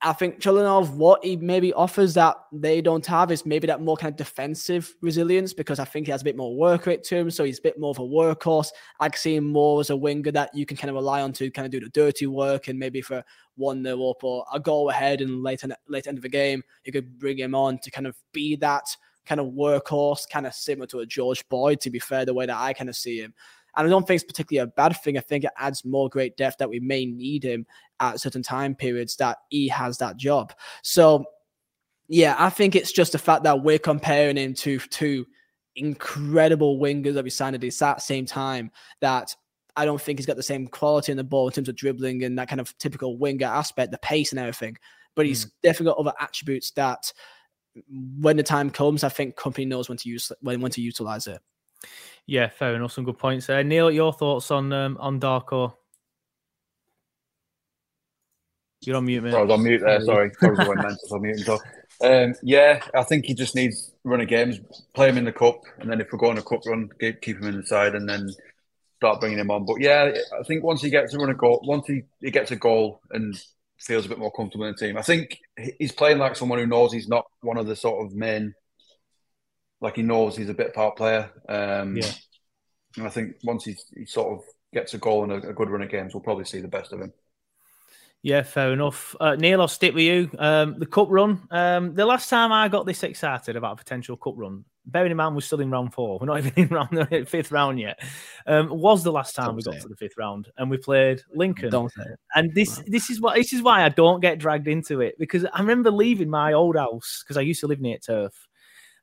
I think Churlinov, what he maybe offers that they don't have is maybe that more kind of defensive resilience because I think he has a bit more work rate to him. So he's a bit more of a workhorse. I see him more as a winger that you can kind of rely on to kind of do the dirty work and maybe for 1 0 up or a goal ahead in late, late end of the game, you could bring him on to kind of be that kind of workhorse, kind of similar to a George Boyd, to be fair, the way that I kind of see him. And I don't think it's particularly a bad thing. I think it adds more great depth that we may need him at certain time periods that he has that job. So, yeah, I think it's just the fact that we're comparing him to two incredible wingers that we signed at the same time that I don't think he's got the same quality in the ball in terms of dribbling and that kind of typical winger aspect, the pace and everything. But he's mm. definitely got other attributes that when the time comes, I think Kompany knows when to use when when to utilize it. Yeah, fair enough. Some good points there. Neil, your thoughts on um, on Darko? You're on mute, mate. I was on mute there. Sorry, probably went mental on mute. So, um, yeah, I think he just needs run of games, play him in the cup, and then if we're going a cup run, keep, keep him in the side, and then start bringing him on. But yeah, I think once he gets to run a goal, once he, he gets a goal and feels a bit more comfortable in the team, I think he's playing like someone who knows he's not one of the sort of main like he knows he's a bit part player. Um, yeah. And I think once he, he sort of gets a goal and a, a, good run of games, we'll probably see the best of him. Yeah, fair enough. Uh, Neil, I'll stick with you. Um, the cup run. Um, the last time I got this excited about a potential cup run, bearing in mind we're still in round four, we're not even in round the fifth round yet. Um, was the last time don't we got it. to the fifth round, and we played Lincoln. Don't say. And this this is what this is why I don't get dragged into it because I remember leaving my old house because I used to live near Turf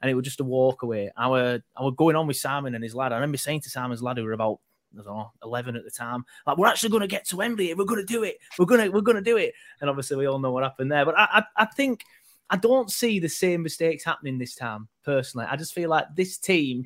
and it was just a walk away. I were I were going on with Simon and his lad. I remember saying to Simon's lad, who were about I don't know, 11 at the time. Like, we're actually going to get to Wembley. We're going to do it. We're going to, we're going to do it. And obviously, we all know what happened there. But I, I, I think I don't see the same mistakes happening this time. Personally, I just feel like this team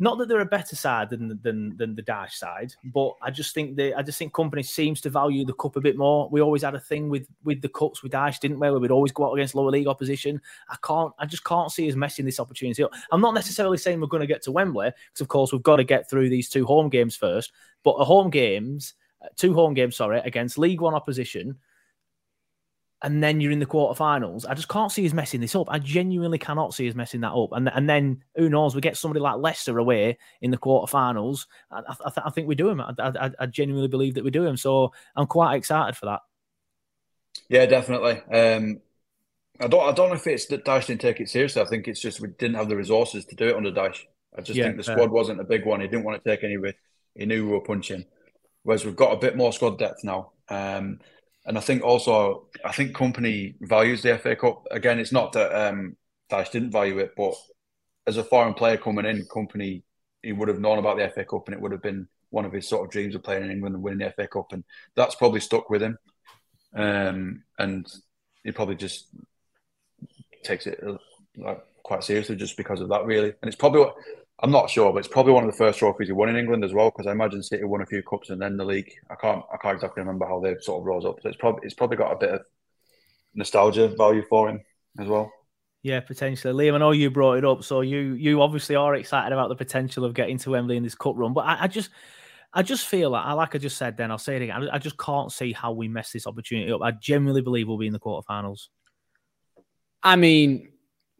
not that they're a better side than than than the Dyche side, but I just think they I just think Kompany seems to value the cup a bit more. We always had a thing with with the cups with Dyche, didn't we? We'd always go out against lower league opposition. I can't I just can't see us messing this opportunity up. I'm not necessarily saying we're going to get to Wembley, because of course we've got to get through these two home games first. But a home games, uh, two home games, sorry, against League One opposition and then you're in the quarterfinals. I just can't see us messing this up. I genuinely cannot see us messing that up. And and then who knows? We get somebody like Leicester away in the quarterfinals. I, I, I think we do him. I, I, I, genuinely believe that we do him. So I'm quite excited for that. Yeah, definitely. Um, I don't. I don't know if it's that Dyche didn't take it seriously. I think it's just we didn't have the resources to do it under Dyche. I just yeah, think the squad wasn't a big one. He didn't want to take any risk. He knew we were punching whereas we've got a bit more squad depth now. Um, and I think also, I think Kompany values the FA Cup. Again, it's not that um, Dyche didn't value it, but as a foreign player coming in, Kompany he would have known about the FA Cup, and it would have been one of his sort of dreams of playing in England and winning the FA Cup, and that's probably stuck with him. Um, and he probably just takes it like quite seriously just because of that, really. And it's probably I'm not sure, but it's probably one of the first trophies he won in England as well. Because I imagine City won a few cups and then the league. I can't I can't exactly remember how they sort of rose up. So it's probably it's probably got a bit of nostalgia value for him as well. Yeah, potentially. Liam, I know you brought it up, so you you obviously are excited about the potential of getting to Wembley in this cup run. But I, I just I just feel like, like I just said then, I'll say it again. I just can't see how we mess this opportunity up. I genuinely believe we'll be in the quarterfinals. I mean,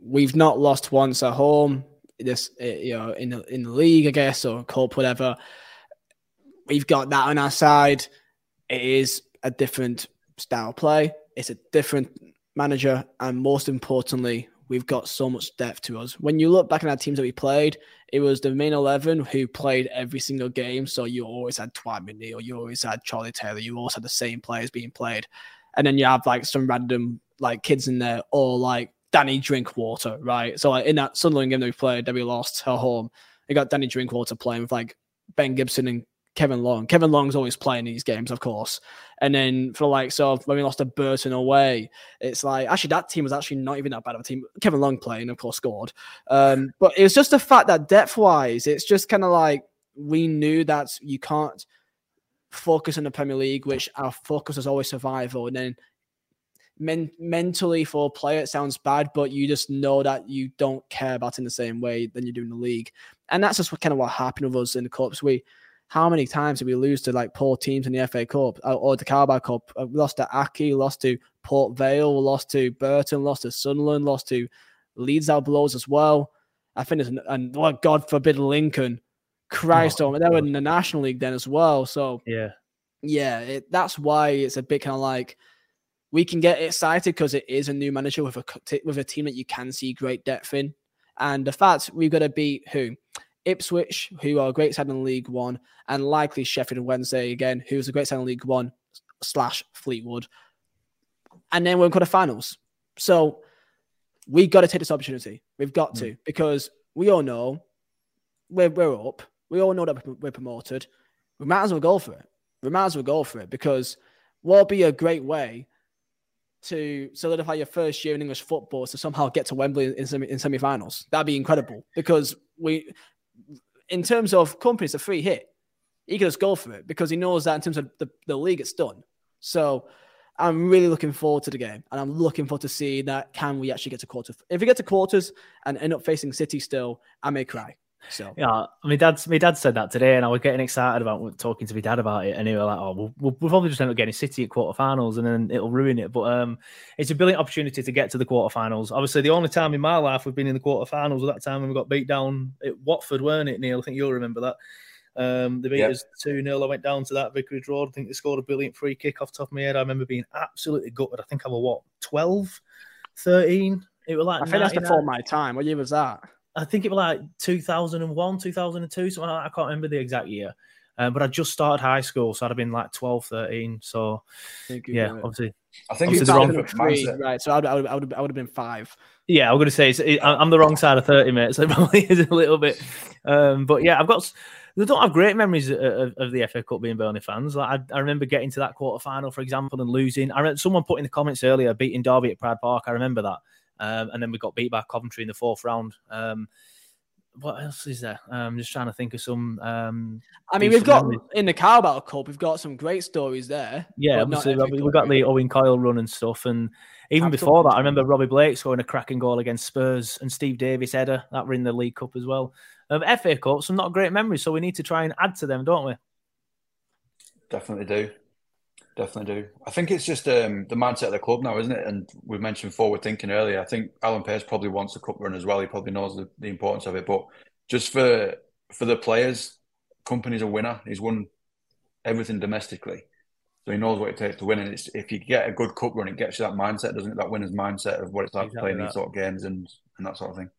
we've not lost once at home. This, eh, you know, in the in the league, I guess, or cup, whatever. We've got that on our side. It is a different style play. It's a different manager, and most importantly, we've got so much depth to us. When you look back at our teams that we played, it was the main 11 who played every single game. So you always had Dwight McNeil, you always had Charlie Taylor, you always had the same players being played. And then you have like some random like kids in there, or like Danny Drinkwater, right? So like in that Sunderland game that we played that we lost at home, you got Danny Drinkwater playing with like Ben Gibson and Kevin Long. Kevin Long's always playing these games, of course. And then for like so when we lost to Burton away, it's like actually that team was actually not even that bad of a team. Kevin Long playing, of course, scored. Um, but it was just the fact that depth wise, it's just kind of like we knew that you can't focus on the Premier League, which our focus is always survival, and then men- mentally for a player, it sounds bad, but you just know that you don't care about it in the same way than you do in the league. And that's just what, kind of what happened with us in the Cups. We, how many times did we lose to like poor teams in the FA Cup uh, or the Carabao Cup? Uh, we lost to Aki, lost to Port Vale, lost to Burton, lost to Sunderland, lost to Leeds out blows as well. I think it's, and well, God forbid Lincoln. Christ, oh, they were in the National League then as well. So, yeah, yeah, it, that's why it's a bit kind of like we can get excited because it is a new manager with a with a team that you can see great depth in, and the fact we've got to beat who Ipswich, who are a great side in League One, and likely Sheffield Wednesday again, who's a great side in League One slash Fleetwood, and then we're in quarterfinals. So we've got to take this opportunity. We've got mm. to because we all know we're we're up. We all know that we're promoted. We might as well go for it. We might as well go for it because what will be a great way to solidify your first year in English football to somehow get to Wembley in, semi, in semi-finals. That'd be incredible because we, in terms of Kompany's, a free hit. He could just go for it because he knows that in terms of the, the league, it's done. So I'm really looking forward to the game, and I'm looking forward to see that can we actually get to quarters. If we get to quarters and end up facing City still, I may cry. So yeah, my dad, my dad said that today, and I was getting excited about talking to my dad about it, and he was like, "Oh, we'll, we'll, we'll probably just end up getting City at quarterfinals, and then it'll ruin it." But um, it's a brilliant opportunity to get to the quarterfinals. Obviously, the only time in my life we've been in the quarterfinals was that time when we got beat down at Watford, weren't it, Neil? I think you'll remember that. Um, they beat yep. us 2 0. I went down to that Vicarage Road. I think they scored a brilliant free kick off top of my head. I remember being absolutely gutted. I think I was what, 12, 13? It was like I think that's before my time. What year was that? I think it was like 2001, 2002, something like I can't remember the exact year. Um, but I just started high school, so I'd have been like 12, 13. So, yeah, obviously. I think it's the wrong three, right? So I would, I would, I would, I would have been five. Yeah, I'm going to say it, I'm the wrong side of 30, mate. So it probably is a little bit. Um, but yeah, I've got. They don't have great memories of, of, the FA Cup being Burnley fans. Like I, I remember getting to that quarter final, for example, and losing. I remember someone put in the comments earlier beating Derby at Pride Park. I remember that. Um, and then we got beat by Coventry in the fourth round. Um, what else is there? I'm just trying to think of some. Um, I mean, we've got memories. in the Carabao Cup, we've got some great stories there. Yeah, obviously, we, have got the Owen Coyle run and stuff, and even before that, I remember Robbie Blake scoring a cracking goal against Spurs and Steve Davis header that were in the League Cup as well. Um, FA Cup, some not great memories, so we need to try and add to them, don't we? Definitely do. Definitely do. I think it's just um, the mindset of the club now, isn't it? And we mentioned forward thinking earlier. I think Alan Pace probably wants a cup run as well. He probably knows the, the importance of it. But just for for the players, Kompany's a winner. He's won everything domestically, so he knows what it takes to win. And it's, if you get a good cup run, it gets you that mindset, doesn't it? That winner's mindset of what it's like exactly playing that. these sort of games and and that sort of thing.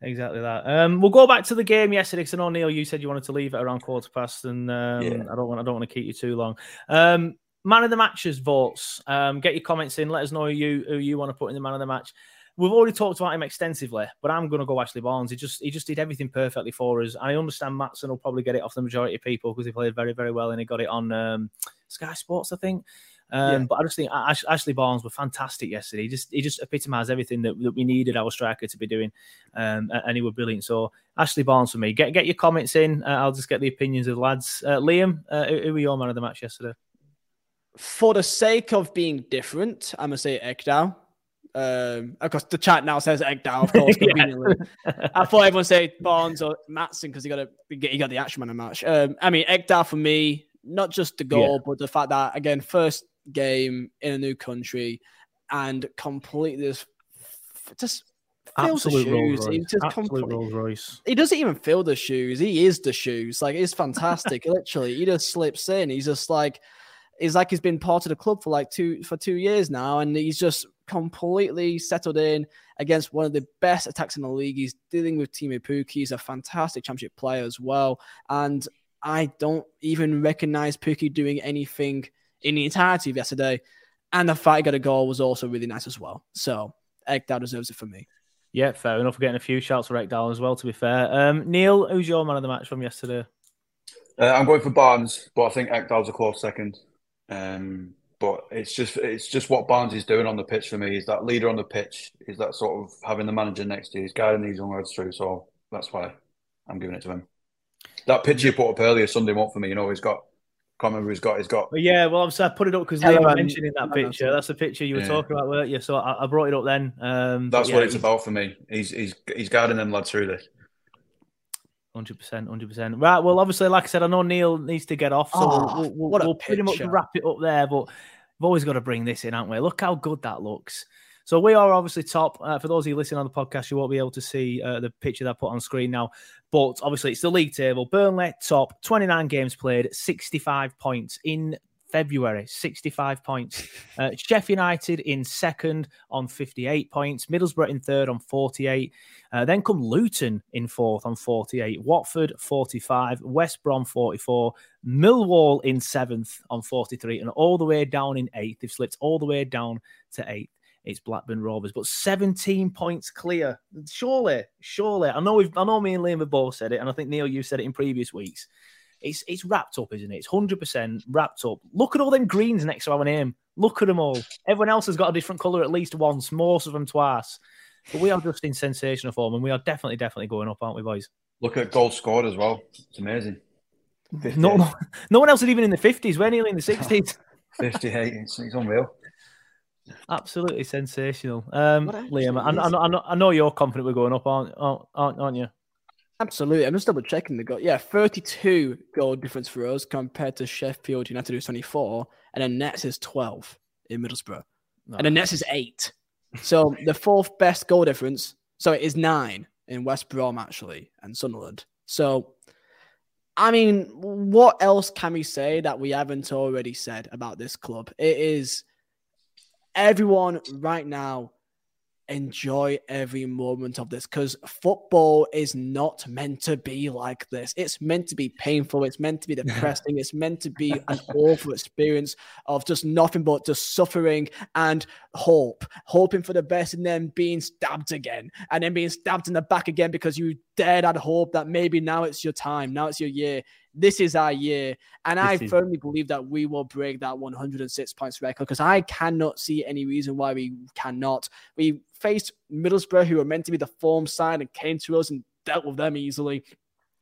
Exactly that. Um, we'll go back to the game yesterday because I know Neil, you said you wanted to leave it around quarter past, and um, Yeah. I don't want I don't want to keep you too long. Um, man of the matches votes. Um, get your comments in. Let us know who you who you want to put in the man of the match. We've already talked about him extensively, but I'm going to go Ashley Barnes. He just he just did everything perfectly for us. I understand Maatsen will probably get it off the majority of people because he played very very well and he got it on um, Sky Sports, I think. Um, Yeah. But I just think Ash- Ashley Barnes were fantastic yesterday. He just he just epitomised everything that, that we needed our striker to be doing, um, and he was brilliant. So Ashley Barnes for me. Get get your comments in. Uh, I'll just get the opinions of the lads. Uh, Liam, uh, who who were your man of the match yesterday? For the sake of being different, I'm gonna say Ekdal. Um, of course, the chat now says Ekdal, of course, conveniently. I thought everyone said Barnes or Maatsen because he got a he got the action man the match. Um, I mean Ekdal for me, not just the goal, Yeah. but the fact that again, first game in a new country, and completely just just fills the Absolute Rolls shoes. He Absolute Rolls Royce. he doesn't even feel the shoes. He is the shoes. Like it's fantastic. Literally, he just slips in. He's just like he's like he's been part of the club for like two for two years now, and he's just completely settled in against one of the best attacks in the league. He's dealing with Teemu Pukki. He's a fantastic championship player as well, and I don't even recognize Pukki doing anything in the entirety of yesterday. And the fact he got a goal was also really nice as well. So Ekdal deserves it for me. Yeah, fair enough. We're getting a few shouts for Ekdal as well. To be fair, um, Neil, who's your man of the match from yesterday? Uh, I'm going for Barnes, but I think Ekdal's a close second. Um, but it's just it's just what Barnes is doing on the pitch for me. He's that leader on the pitch. He's that sort of having the manager next to you. He's guiding these young lads through. So that's why I'm giving it to him. That picture you put up earlier Sunday month for me. You know, he's got. Can't remember who he's got. He's got. But yeah, well, obviously I put it up because Hello, Liam mentioned in that picture. sorry. That's the picture you were Yeah. talking about, weren't you? So I, I brought it up then. Um, That's but what yeah, it's about for me. He's he's he's guiding them lads through this. Hundred percent, hundred percent. Right. Well, obviously, like I said, I know Neil needs to get off, so Oh, we'll, we'll, we'll, pretty much wrap it up there. But we've always got to bring this in, haven't we? Look how good that looks. So we are obviously top. Uh, for those of you listening on the podcast, you won't be able to see uh, the picture that I put on screen now. But obviously, it's the league table. Burnley top, twenty nine games played, sixty five points in February, 65 points. Uh, Sheffield United in second on 58 points. Middlesbrough in third on 48. Uh, then come Luton in fourth on 48. Watford 45. West Brom 44. Millwall in seventh on 43. And all the way down in eighth. They've slipped all the way down to eighth. It's Blackburn Rovers, but 17 points clear. Surely, surely. I know we've, I know me and Liam have both said it, and I think Neil, you said it in previous weeks. It's it's wrapped up, isn't it? It's hundred percent wrapped up. Look at all them greens next to our name. Look at them all. Everyone else has got a different colour at least once, most of them twice. But we are just in sensational form, and we are definitely, definitely going up, aren't we, boys? Look at goals scored as well. It's amazing. No, no, no one else is even in the fifties. We're nearly in the sixties. 58. It's, it's unreal. Absolutely sensational. Um, Liam, I, I, know, I, I know you're confident we're going up, aren't, aren't, aren't you? Absolutely. I'm just double checking the goal. Yeah, 32 goal difference for us compared to Sheffield United, who's 24, and then Nets is 12 in Middlesbrough. And then Nets is eight. So the fourth best goal difference, so it is nine in West Brom, actually, and Sunderland. So, I mean, what else can we say that we haven't already said about this club? It is everyone right now enjoy every moment of this because football is not meant to be like this. It's meant to be painful. It's meant to be depressing. it's meant to be an awful experience of just nothing but just suffering and hope, hoping for the best and then being stabbed again and then being stabbed in the back again because you dared had hope that maybe now it's your time. Now it's your year. This is our year. And I This is- firmly believe that we will break that 106 points record because I cannot see any reason why we cannot. We faced Middlesbrough, who were meant to be the form side, and came to us and dealt with them easily.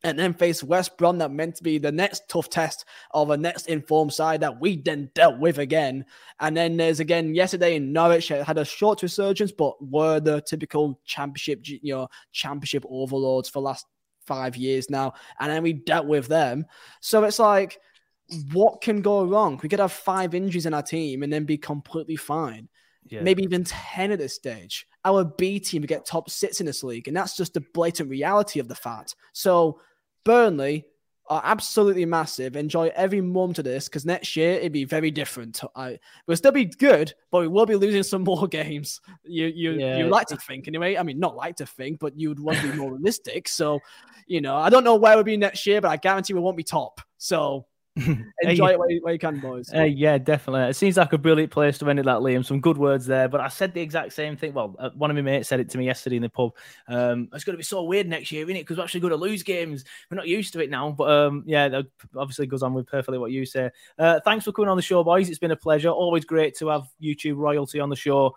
And then faced West Brom, that meant to be the next tough test of a next informed side that we then dealt with again. And then there's again yesterday in Norwich had a short resurgence, but were the typical championship, you know, championship overlords for last five years now. And then we dealt with them. So it's like, what can go wrong? We could have five injuries in our team and then be completely fine. Yeah. Maybe even 10 at this stage. Our B team would get top six in this league. And that's just the blatant reality of the fact. So, Burnley, are absolutely massive. Enjoy every moment of this because next year it'd be very different. I we'll still be good, but we will be losing some more games. You you Yeah. you like to think anyway. I mean, not like to think, but you'd want to be more realistic. So, you know, I don't know where we'll be next year, but I guarantee we won't be top. So enjoy it where you, where you can, boys. Uh, yeah, definitely. It seems like a brilliant place to end it, that Liam. Some good words there. But I said the exact same thing. Well, uh, one of my mates said it to me yesterday in the pub. Um, it's going to be so weird next year, isn't it? Because we're actually going to lose games. We're not used to it now. But um, yeah, that obviously goes on with perfectly what you say. Uh, thanks for coming on the show, boys. It's been a pleasure. Always great to have YouTube royalty on the show.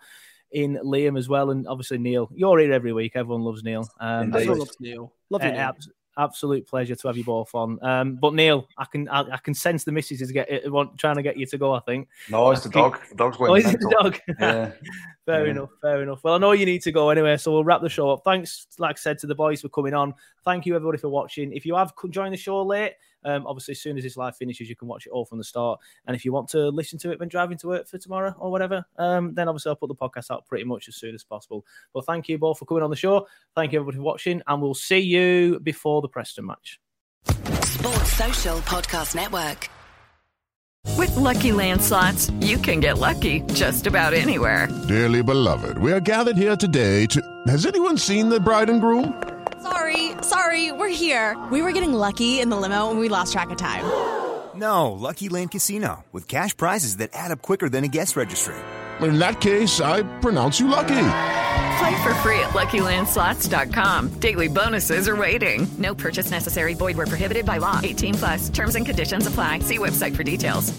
In Liam as well, and obviously Neil. You're here every week. Everyone loves Neil. Um, Indeed. so- Everyone loves Neil. Love you, uh, Neil. Abs- absolute pleasure to have you both on. Um, but Neil, I can I, I can sense the missus is get want, trying to get you to go. I think. No, it's the dog. The dog's going Oh, is it the dog? Yeah. fair Yeah. enough. Fair enough. Well, I know you need to go anyway, so we'll wrap the show up. Thanks, like I said, to the boys for coming on. Thank you everybody for watching. If you have joined the show late, um, obviously as soon as this live finishes, you can watch it all from the start. And if you want to listen to it when driving to work for tomorrow or whatever, um, then obviously I'll put the podcast out pretty much as soon as possible. But thank you both for coming on the show. Thank you everybody for watching, and we'll see you before the Preston match. Sports Social Podcast Network. With Lucky Land slots, you can get lucky just about anywhere. Dearly beloved, we are gathered here today to. Has anyone seen the bride and groom? Sorry, sorry, we're here. We were getting lucky in the limo and we lost track of time. No, Lucky Land Casino, with cash prizes that add up quicker than a guest registry. In that case, I pronounce you lucky. Play for free at LuckyLandSlots.com. Daily bonuses are waiting. No purchase necessary. Void where prohibited by law. 18 plus. Terms and conditions apply. See website for details.